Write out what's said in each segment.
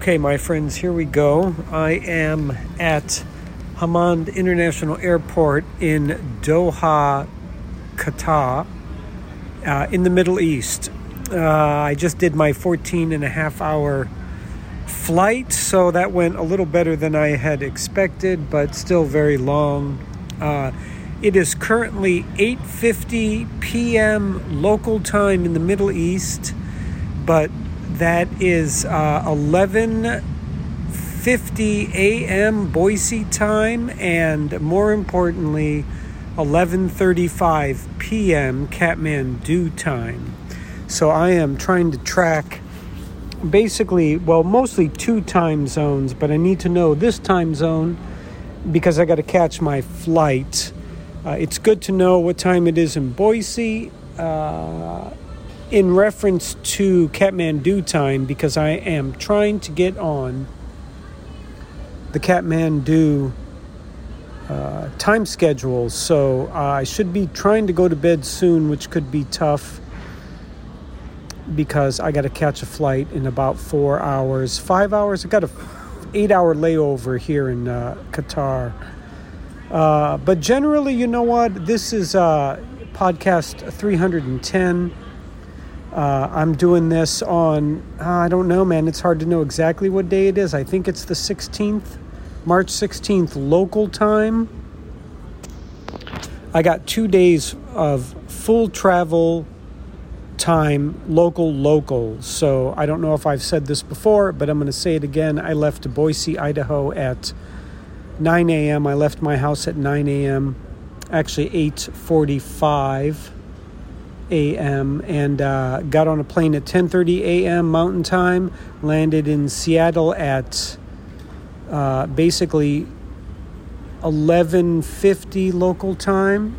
Okay, my friends, here we go. I am at Hamad International Airport in Doha, Qatar, uh, in the Middle East. Uh, I just did my 14 and a half hour flight, so that went a little better than I had expected, but still very long. Uh, it is currently 8:50 p.m. local time in the Middle East, but that is uh, 11:50 a.m. Boise time, and more importantly, 11:35 p.m. Kathmandu time. So I am trying to track basically, well, mostly two time zones, but I need to know this time zone because I got to catch my flight. Uh, it's good to know what time it is in Boise. Uh, in reference to Kathmandu time because I am trying to get on the Kathmandu uh, time schedule. So uh, I should be trying to go to bed soon, which could be tough because I got to catch a flight in about four hours, five hours. I got a eight hour layover here in uh, Qatar. Uh, but generally, you know what? This is uh, podcast 310. Uh, I'm doing this on, uh, I don't know, man. It's hard to know exactly what day it is. I think it's the 16th, March 16th, local time. I got two days of full travel time, local, local. So I don't know if I've said this before, but I'm going to say it again. I left Boise, Idaho at 9 a.m. I left my house at 9 a.m. Actually, 8:45 a.m. and uh, got on a plane at 10:30 a.m. Mountain Time. Landed in Seattle at uh, basically 11:50 local time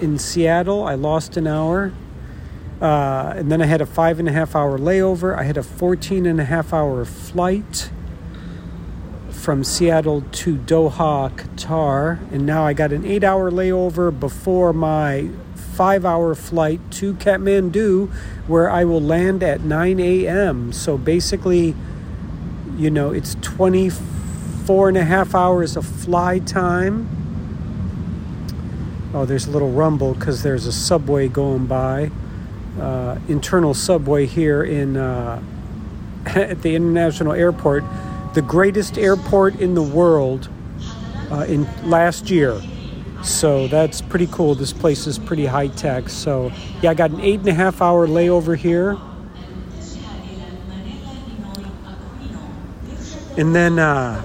in Seattle. I lost an hour. Uh, and then I had a five and a half hour layover. I had a 14 and a half hour flight from Seattle to Doha, Qatar. And now I got an eight hour layover before my five hour flight to Kathmandu, where I will land at 9 a.m. So basically, you know, it's 24 and a half hours of fly time. Oh, there's a little rumble because there's a subway going by. Uh, internal subway here in uh, at the international airport, the greatest airport in the world uh, in last year. So that's pretty cool. This place is pretty high tech. So, yeah, I got an eight and a half hour layover here. And then uh,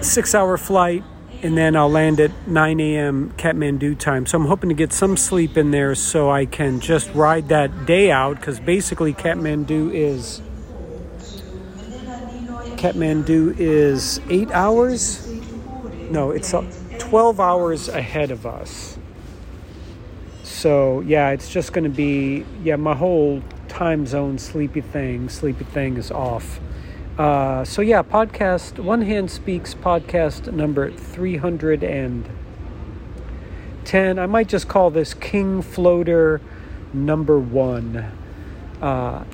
six hour flight, and then I'll land at 9 a.m. Kathmandu time. So I'm hoping to get some sleep in there so I can just ride that day out because basically Kathmandu is. Kathmandu is eight hours. No, it's 12 hours ahead of us. So, yeah, it's just going to be, yeah, my whole time zone sleepy thing, sleepy thing is off. Uh, so, yeah, podcast, One Hand Speaks podcast number 310. I might just call this King Floater number one. Uh,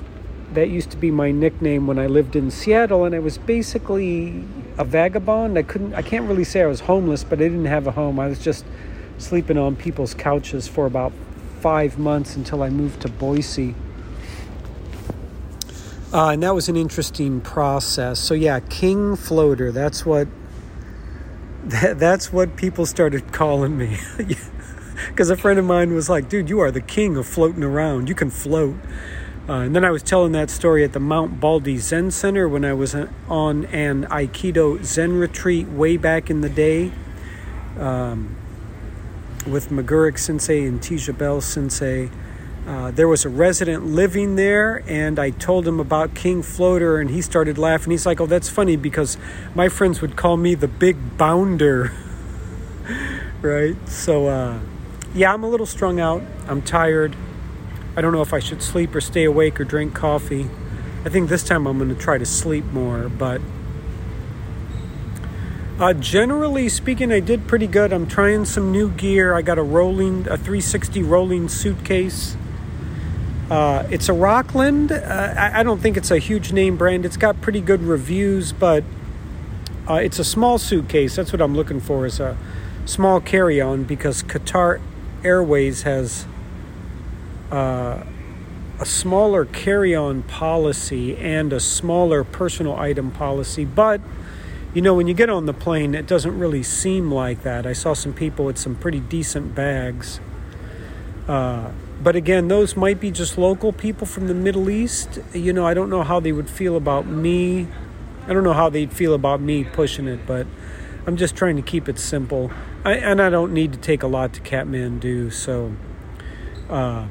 that used to be my nickname when I lived in Seattle, and I was basically a vagabond. I couldn't, I can't really say I was homeless, but I didn't have a home. I was just sleeping on people's couches for about five months until I moved to Boise. Uh, and that was an interesting process. So yeah, King Floater. That's what. That, that's what people started calling me. Because a friend of mine was like, "Dude, you are the king of floating around. You can float." Uh, and then I was telling that story at the Mount Baldy Zen Center when I was on an Aikido Zen retreat way back in the day um, with Maguric Sensei and Tija Bell Sensei. Uh, there was a resident living there, and I told him about King Floater, and he started laughing. He's like, Oh, that's funny because my friends would call me the big bounder. right? So, uh, yeah, I'm a little strung out. I'm tired. I don't know if I should sleep or stay awake or drink coffee. I think this time I'm going to try to sleep more, but uh, generally speaking, I did pretty good. I'm trying some new gear. I got a rolling, a 360 rolling suitcase. Uh, it's a Rockland. Uh, I, I, don't think it's a huge name brand. It's got pretty good reviews, but uh, it's a small suitcase. That's what I'm looking for is a small carry-on because Qatar Airways has uh, a smaller carry-on policy and a smaller personal item policy. But you know, when you get on the plane, it doesn't really seem like that. I saw some people with some pretty decent bags. Uh, but again, those might be just local people from the Middle East. You know, I don't know how they would feel about me. I don't know how they'd feel about me pushing it, but I'm just trying to keep it simple. I, and I don't need to take a lot to Kathmandu, so. Uh,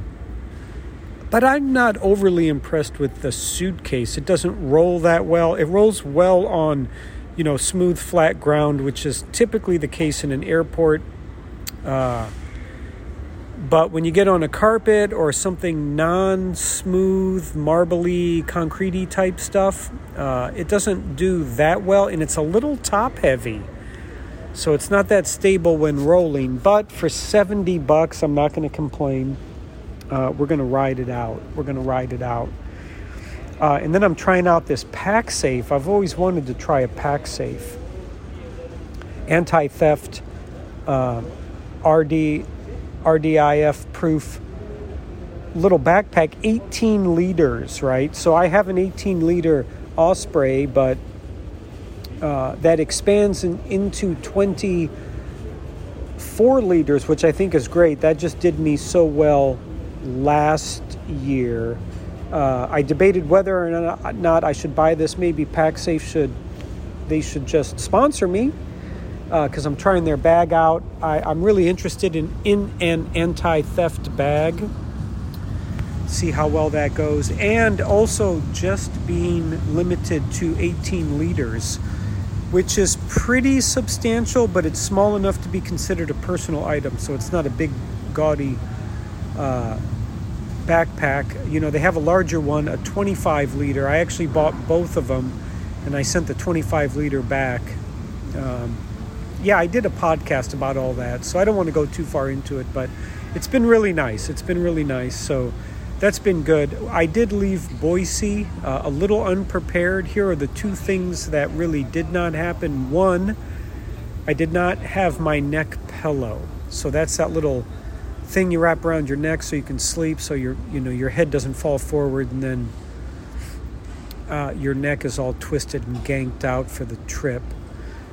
but I'm not overly impressed with the suitcase. It doesn't roll that well. It rolls well on, you know, smooth, flat ground, which is typically the case in an airport. Uh, but when you get on a carpet or something non smooth, marbly, concretey type stuff, uh, it doesn't do that well and it's a little top heavy. So it's not that stable when rolling. But for 70 bucks, I'm not going to complain. Uh, we're going to ride it out. We're going to ride it out. Uh, and then I'm trying out this Pacsafe. I've always wanted to try a Pacsafe. Anti theft, uh, RD RDIF proof little backpack, 18 liters, right? So I have an 18 liter Osprey, but uh, that expands in, into 24 liters, which I think is great. That just did me so well last year. Uh, I debated whether or not I should buy this. Maybe Pacsafe should they should just sponsor me because uh, I'm trying their bag out. I, am really interested in in an anti-theft bag. See how well that goes, and also just being limited to 18 liters, which is pretty substantial, but it's small enough to be considered a personal item. So it's not a big, gaudy uh, backpack. You know, they have a larger one, a 25 liter. I actually bought both of them, and I sent the 25 liter back. Um, yeah, I did a podcast about all that, so I don't want to go too far into it, but it's been really nice. It's been really nice. So that's been good. I did leave Boise uh, a little unprepared. Here are the two things that really did not happen. One, I did not have my neck pillow. So that's that little thing you wrap around your neck so you can sleep so your you know your head doesn't fall forward and then uh, your neck is all twisted and ganked out for the trip.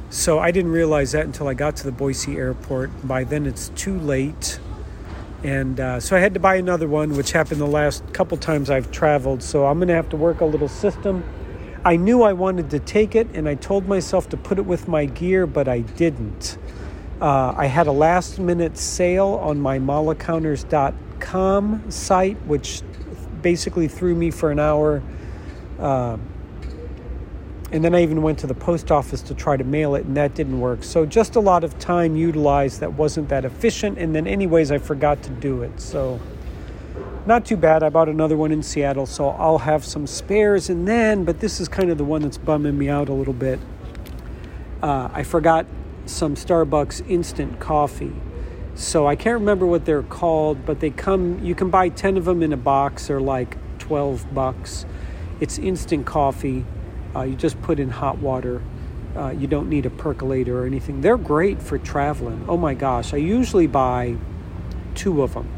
So I didn't realize that until I got to the Boise airport. By then, it's too late. And uh, so I had to buy another one, which happened the last couple times I've traveled. So I'm to have to work a little system. I knew I wanted to take it, and I told myself to put it with my gear, but I didn't. Uh, I had a last minute sale on my molacounters.com site, which basically threw me for an hour. Uh, and then I even went to the post office to try to mail it, and that didn't work. So just a lot of time utilized that wasn't that efficient. And then, anyways, I forgot to do it. So not too bad. I bought another one in Seattle, so I'll have some spares. And then, but this is kind of the one that's bumming me out a little bit. Uh, I forgot some Starbucks instant coffee. So I can't remember what they're called, but they come, you can buy 10 of them in a box. They're like 12 bucks. It's instant coffee uh, you just put in hot water. Uh, you don't need a percolator or anything. They're great for traveling. Oh my gosh, I usually buy two of them.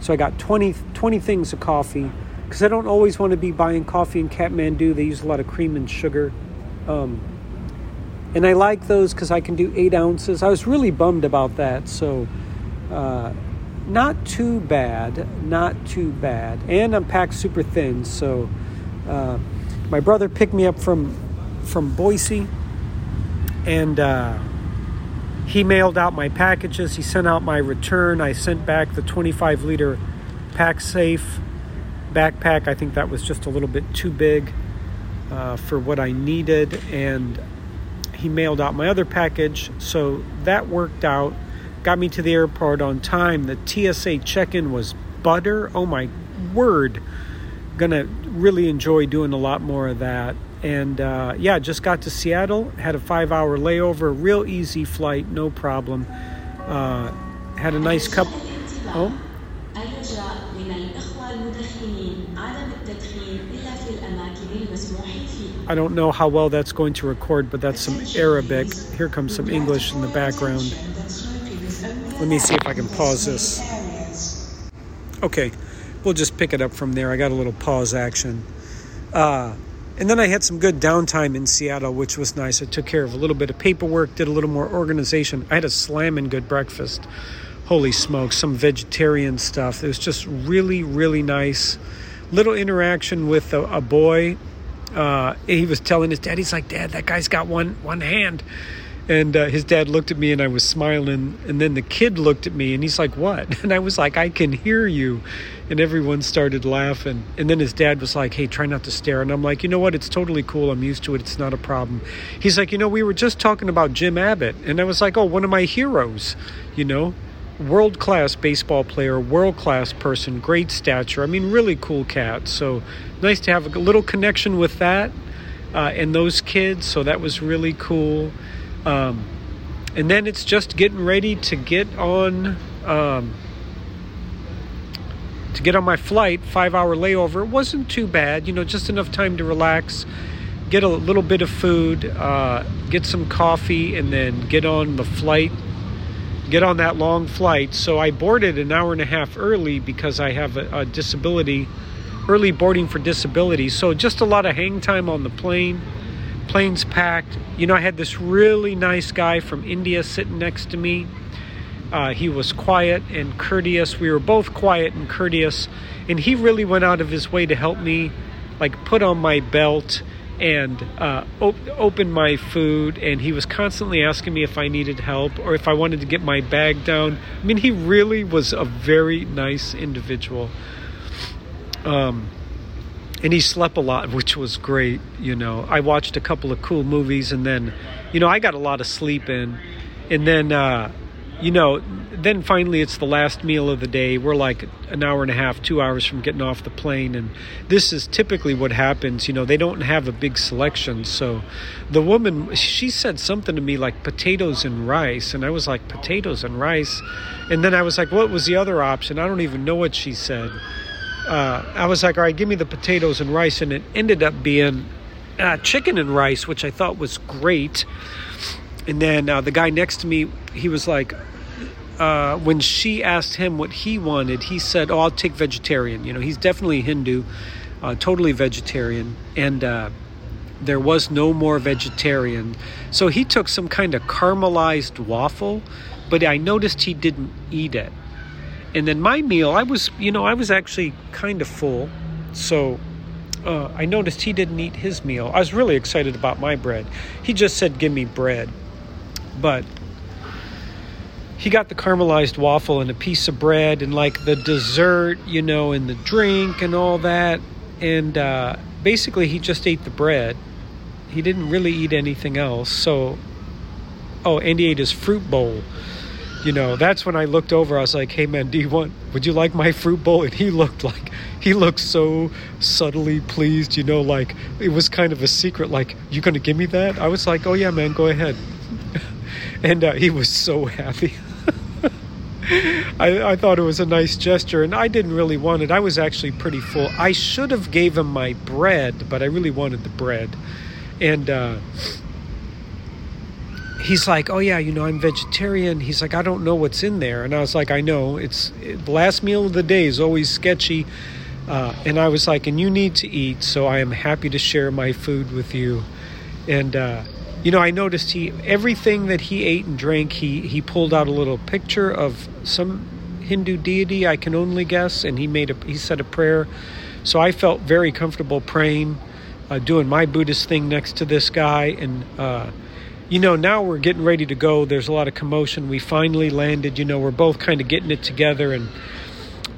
So I got 20, 20 things of coffee because I don't always want to be buying coffee in Kathmandu. They use a lot of cream and sugar. Um, and I like those because I can do eight ounces. I was really bummed about that. So, uh, not too bad, not too bad. And I'm packed super thin, so uh, my brother picked me up from from Boise, and uh, he mailed out my packages. He sent out my return. I sent back the 25 liter Pacsafe backpack. I think that was just a little bit too big uh, for what I needed, and he mailed out my other package. So that worked out. Got me to the airport on time. The TSA check in was butter. Oh my word gonna really enjoy doing a lot more of that. And uh, yeah, just got to Seattle, had a five hour layover, real easy flight, no problem. Uh, had a nice cup. Oh. I don't know how well that's going to record, but that's some Arabic. Here comes some English in the background. Let me see if I can pause this. Okay, we'll just pick it up from there. I got a little pause action. Uh, and then I had some good downtime in Seattle, which was nice. I took care of a little bit of paperwork, did a little more organization. I had a slamming good breakfast. Holy smokes, some vegetarian stuff. It was just really, really nice. Little interaction with a, a boy. Uh, he was telling his dad, he's like, Dad, that guy's got one one hand. And uh, his dad looked at me and I was smiling. And then the kid looked at me and he's like, What? And I was like, I can hear you. And everyone started laughing. And then his dad was like, Hey, try not to stare. And I'm like, You know what? It's totally cool. I'm used to it. It's not a problem. He's like, You know, we were just talking about Jim Abbott. And I was like, Oh, one of my heroes, you know? World class baseball player, world class person, great stature. I mean, really cool cat. So nice to have a little connection with that uh, and those kids. So that was really cool. Um, and then it's just getting ready to get on um, to get on my flight. Five hour layover. It wasn't too bad. You know, just enough time to relax, get a little bit of food, uh, get some coffee, and then get on the flight. Get on that long flight. So I boarded an hour and a half early because I have a, a disability, early boarding for disability. So just a lot of hang time on the plane plane's packed. You know, I had this really nice guy from India sitting next to me. Uh, he was quiet and courteous. We were both quiet and courteous, and he really went out of his way to help me, like put on my belt and uh, op- open my food. And he was constantly asking me if I needed help or if I wanted to get my bag down. I mean, he really was a very nice individual. Um, and he slept a lot, which was great. You know, I watched a couple of cool movies, and then, you know, I got a lot of sleep in, and then, uh, you know, then finally it's the last meal of the day. We're like an hour and a half, two hours from getting off the plane, and this is typically what happens. You know, they don't have a big selection, so the woman she said something to me like potatoes and rice, and I was like potatoes and rice, and then I was like, what was the other option? I don't even know what she said uh, I was like, all right, give me the potatoes and rice, and it ended up being uh, chicken and rice, which I thought was great. And then uh, the guy next to me, he was like, uh, when she asked him what he wanted, he said, "Oh, I'll take vegetarian." You know, he's definitely Hindu, uh, totally vegetarian, and uh, there was no more vegetarian. So he took some kind of caramelized waffle, but I noticed he didn't eat it and then my meal, I was, you know, I was actually kind of full. So uh, I noticed he didn't eat his meal. I was really excited about my bread. He just said, Give me bread. But he got the caramelized waffle and a piece of bread and like the dessert, you know, and the drink and all that. And uh, basically, he just ate the bread. He didn't really eat anything else. So, oh, and he ate his fruit bowl you know, that's when I looked over. I was like, "Hey, man, do you want? Would you like my fruit bowl?" And he looked like he looked so subtly pleased. You know, like it was kind of a secret. Like, you gonna give me that? I was like, "Oh yeah, man, go ahead." and uh, he was so happy. I, I thought it was a nice gesture, and I didn't really want it. I was actually pretty full. I should have gave him my bread, but I really wanted the bread, and. Uh, he's like, "Oh yeah, you know, I'm vegetarian." He's like, "I don't know what's in there," and I was like, "I know. It's the last meal of the day is always sketchy." Uh, and I was like, "And you need to eat, so I am happy to share my food with you." And uh, you know, I noticed he everything that he ate and drank, he he pulled out a little picture of some Hindu deity, I can only guess, and he made a he said a prayer. So I felt very comfortable praying, uh, doing my Buddhist thing next to this guy, and uh, you know, now we're getting ready to go. There's a lot of commotion. We finally landed. You know, we're both kind of getting it together. And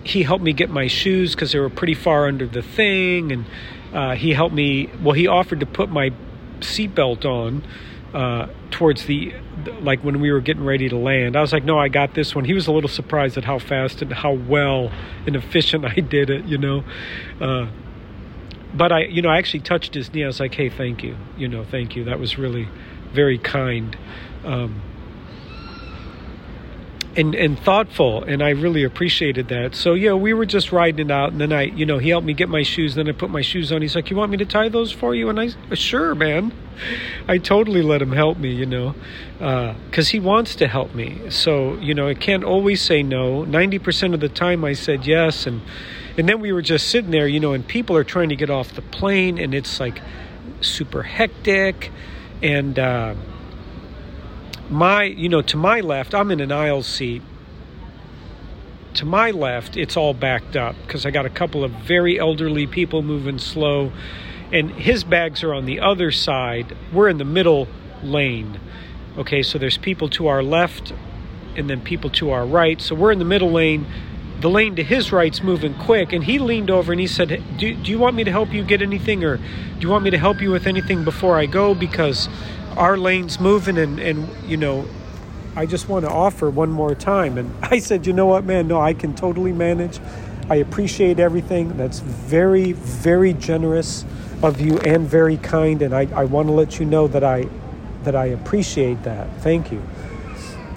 he helped me get my shoes because they were pretty far under the thing. And uh, he helped me, well, he offered to put my seatbelt on uh, towards the, like when we were getting ready to land. I was like, no, I got this one. He was a little surprised at how fast and how well and efficient I did it, you know. Uh, but I, you know, I actually touched his knee. I was like, hey, thank you. You know, thank you. That was really very kind. Um, and and thoughtful and I really appreciated that. So yeah, we were just riding it out and then I you know, he helped me get my shoes, then I put my shoes on. He's like, "You want me to tie those for you?" And I sure, man. I totally let him help me, you know. Uh, cuz he wants to help me. So, you know, I can't always say no. 90% of the time I said yes and and then we were just sitting there, you know, and people are trying to get off the plane and it's like super hectic and uh my, you know, to my left, I'm in an aisle seat. To my left, it's all backed up because I got a couple of very elderly people moving slow, and his bags are on the other side. We're in the middle lane. Okay, so there's people to our left and then people to our right. So we're in the middle lane. The lane to his right's moving quick, and he leaned over and he said, do, do you want me to help you get anything, or do you want me to help you with anything before I go? Because our lane's moving and, and you know i just want to offer one more time. And i said you know what man? No i can totally manage. I appreciate everything. That's very very generous of you and very kind and i, I want to let you know that i that i appreciate that. Thank you.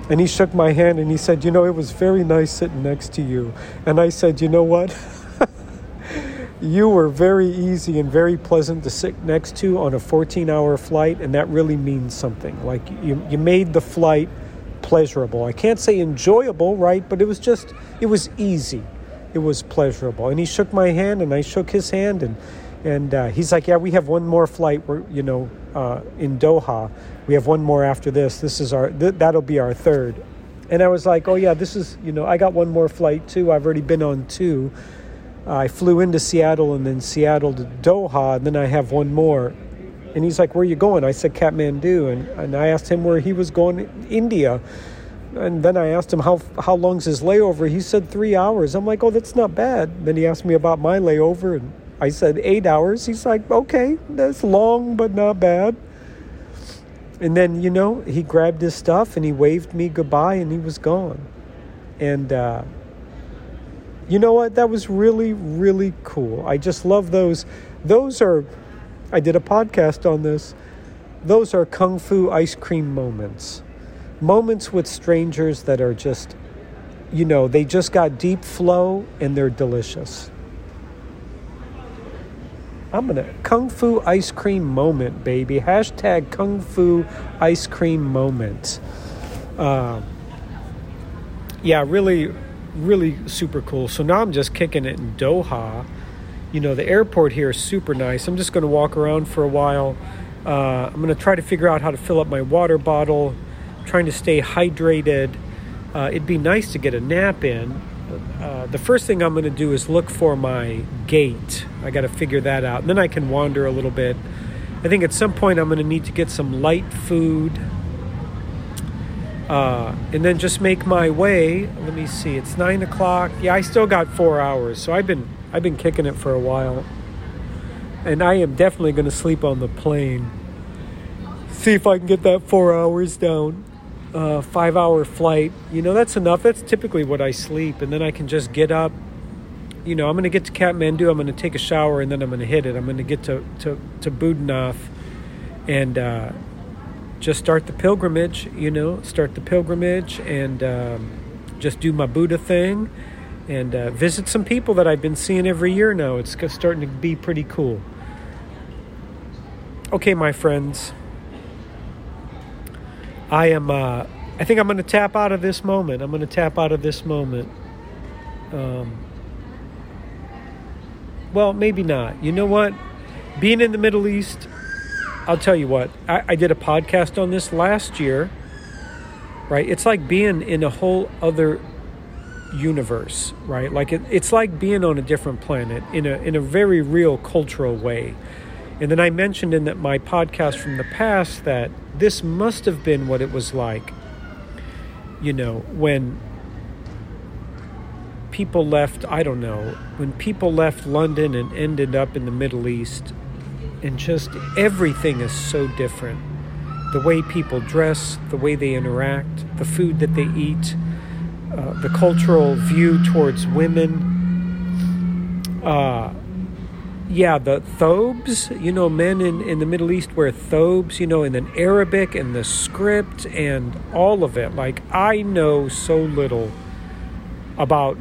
And he shook my hand and he said you know it was very nice sitting next to you. And i said you know what you were very easy and very pleasant to sit next to on a 14 hour flight, and that really means something. Like you, you made the flight pleasurable. I can't say enjoyable, right? But it was just, it was easy. It was pleasurable. And he shook my hand, and I shook his hand, and and uh, he's like, "Yeah, we have one more flight. We're, you know, uh, in Doha. We have one more after this. This is our th- that'll be our third. And I was like, "Oh yeah, this is you know, I got one more flight too. I've already been on two. I flew into Seattle and then Seattle to Doha, and then I have one more. And he's like, Where are you going? I said, Kathmandu. And, and I asked him where he was going, India. And then I asked him, how, how long's his layover? He said, Three hours. I'm like, Oh, that's not bad. Then he asked me about my layover, and I said, Eight hours. He's like, Okay, that's long, but not bad. And then, you know, he grabbed his stuff and he waved me goodbye and he was gone. And, uh, you know what? That was really, really cool. I just love those. Those are, I did a podcast on this. Those are kung fu ice cream moments. Moments with strangers that are just, you know, they just got deep flow and they're delicious. I'm gonna kung fu ice cream moment, baby. Hashtag kung fu ice cream moment. Uh, yeah, really, really super cool. So now I'm just kicking it in Doha. You know, the airport here is super nice. I'm just going to walk around for a while. Uh, I'm going to try to figure out how to fill up my water bottle, trying to stay hydrated. Uh, it'd be nice to get a nap in. Uh, the first thing I'm going to do is look for my gate. I got to figure that out. And then I can wander a little bit. I think at some point I'm going to need to get some light food uh, and then just make my way. Let me see. It's nine o'clock. Yeah, I still got four hours, so I've been I've been kicking it for a while, and I am definitely going to sleep on the plane. See if I can get that four hours down. Uh, five hour flight. You know that's enough. That's typically what I sleep, and then I can just get up. You know, I'm going to get to Kathmandu. I'm going to take a shower, and then I'm going to hit it. I'm going to get to to to Boudhanath, and. Uh, just start the pilgrimage, you know, start the pilgrimage and um, just do my Buddha thing and uh, visit some people that I've been seeing every year now. It's starting to be pretty cool. Okay, my friends. I am, uh, I think I'm going to tap out of this moment. I'm going to tap out of this moment. Um, well, maybe not. You know what? Being in the Middle East, I'll tell you what, I, I did a podcast on this last year, right? It's like being in a whole other universe, right? Like it, it's like being on a different planet in a in a very real cultural way. And then I mentioned in that my podcast from the past that this must have been what it was like, you know, when people left, I don't know, when people left London and ended up in the Middle East and just everything is so different. The way people dress, the way they interact, the food that they eat, uh, the cultural view towards women. Uh, yeah, the thobes, you know, men in, in the Middle East wear thobes, you know, in the Arabic and the script and all of it. Like, I know so little about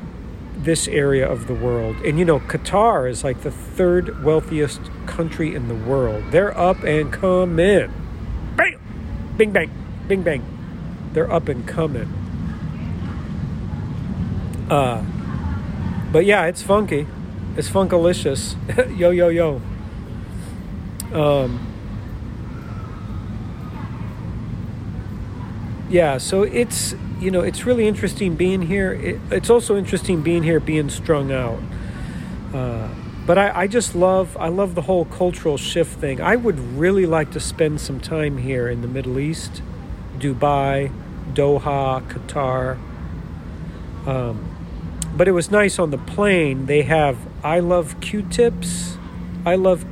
this area of the world. And, you know, Qatar is like the third wealthiest country in the world. They're up and coming. Bang! Bing, bang, bing, bang. They're up and coming. Uh, but yeah, it's funky. It's funkalicious. yo, yo, yo. Um, yeah, so it's you know it's really interesting being here. It, it's also interesting being here, being strung out. Uh, but I, I just love I love the whole cultural shift thing. I would really like to spend some time here in the Middle East, Dubai, Doha, Qatar. Um, but it was nice on the plane. They have I love Q-tips. I love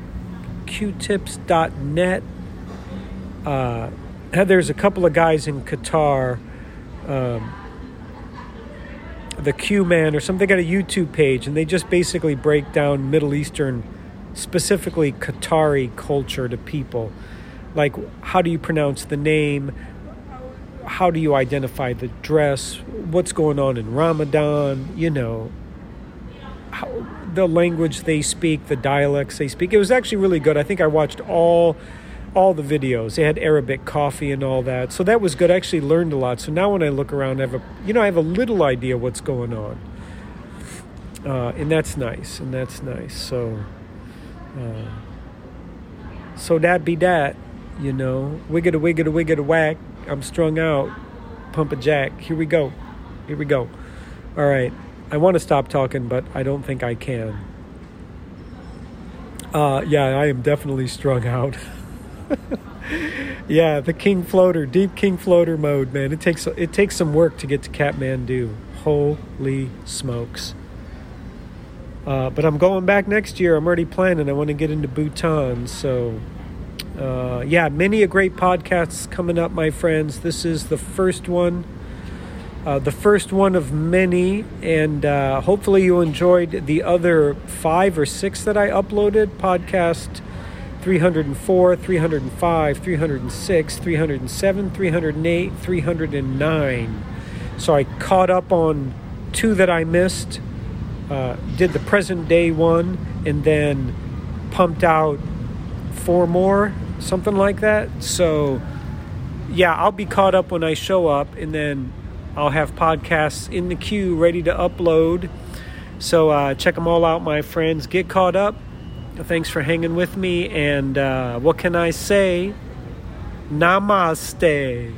Q-tips.net. Uh, there's a couple of guys in Qatar, um, the Q Man or something. They got a YouTube page, and they just basically break down Middle Eastern, specifically Qatari culture to people. Like, how do you pronounce the name? How do you identify the dress? What's going on in Ramadan? You know, how, the language they speak, the dialects they speak. It was actually really good. I think I watched all all the videos. They had Arabic coffee and all that. So that was good. I actually learned a lot. So now when I look around, I have a you know I have a little idea what's going on, uh, and that's nice. And that's nice. So, uh, so that be that. You know, wigga a wigga a wigga a whack. I'm strung out. Pump a jack. Here we go. Here we go. All right. I want to stop talking, but I don't think I can. Uh, yeah, I am definitely strung out. yeah, the king floater, deep king floater mode, man. It takes it takes some work to get to Kathmandu. Holy smokes! Uh, but I'm going back next year. I'm already planning. I want to get into Bhutan. So, uh, yeah, many a great podcasts coming up, my friends. This is the first one uh, the first one of many, and uh, hopefully you enjoyed the other five or six that I uploaded. Podcast 304, 305, 306, 307, 308, 309. So I caught up on two that I missed, uh, did the present day one, and then pumped out four more, something like that. So yeah, I'll be caught up when I show up, and then I'll have podcasts in the queue ready to upload. So uh, check them all out, my friends. Get caught up. Thanks for hanging with me. And uh, what can I say? Namaste.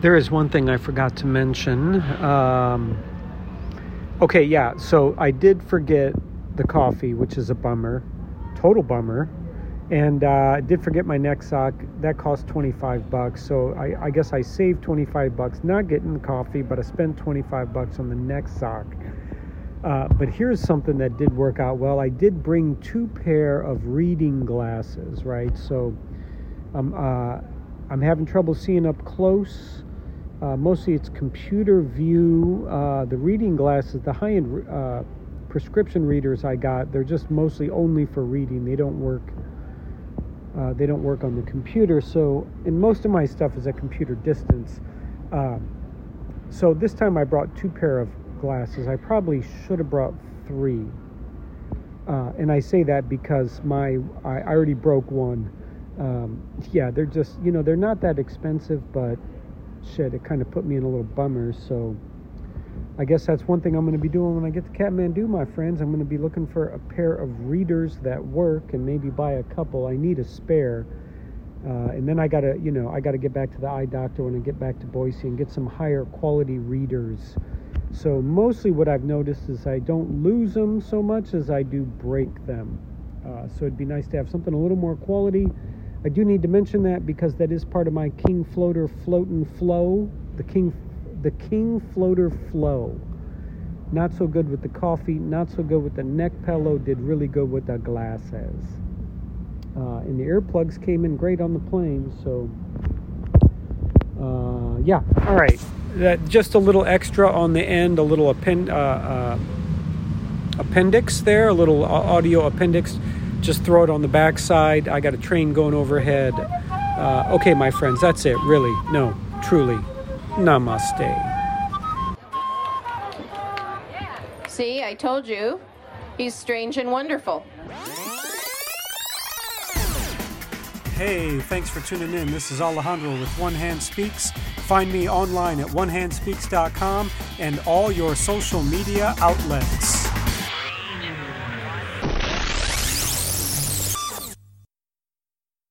There is one thing I forgot to mention. Um, okay, yeah, so I did forget the coffee, which is a bummer. Total bummer and uh, I did forget my neck sock. That cost 25 bucks. So I, I, guess I saved 25 bucks, not getting the coffee, but I spent 25 bucks on the neck sock. Uh, but here's something that did work out well. I did bring two pair of reading glasses, right? So um, uh, I'm having trouble seeing up close. Uh, mostly it's computer view. Uh, the reading glasses, the high-end uh, prescription readers I got, they're just mostly only for reading. They don't work uh, they don't work on the computer, so and most of my stuff is at computer distance. Uh, so this time I brought two pair of glasses. I probably should have brought three. Uh, and I say that because my I, I already broke one. Um, yeah, they're just you know they're not that expensive, but shit, it kind of put me in a little bummer. So I guess that's one thing I'm going to be doing when I get to Kathmandu, my friends. I'm going to be looking for a pair of readers that work and maybe buy a couple. I need a spare. Uh, and then I gotta, you know, I gotta get back to the eye doctor when I get back to Boise and get some higher quality readers. So mostly what I've noticed is I don't lose them so much as I do break them. Uh, so it'd be nice to have something a little more quality. I do need to mention that because that is part of my King Floater Float and Flow. The King the King Floater Flow. Not so good with the coffee, not so good with the neck pillow, did really good with the glasses. Uh, and the earplugs came in great on the plane, so uh, yeah. All right, that just a little extra on the end, a little append, uh, uh appendix there, a little audio appendix just throw it on the backside. I got a train going overhead. Uh, okay, my friends, that's it. Really, no, truly. Namaste. See, I told you. He's strange and wonderful. Hey, thanks for tuning in. This is Alejandro with One Hand Speaks. Find me online at onehandspeaks.com and all your social media outlets.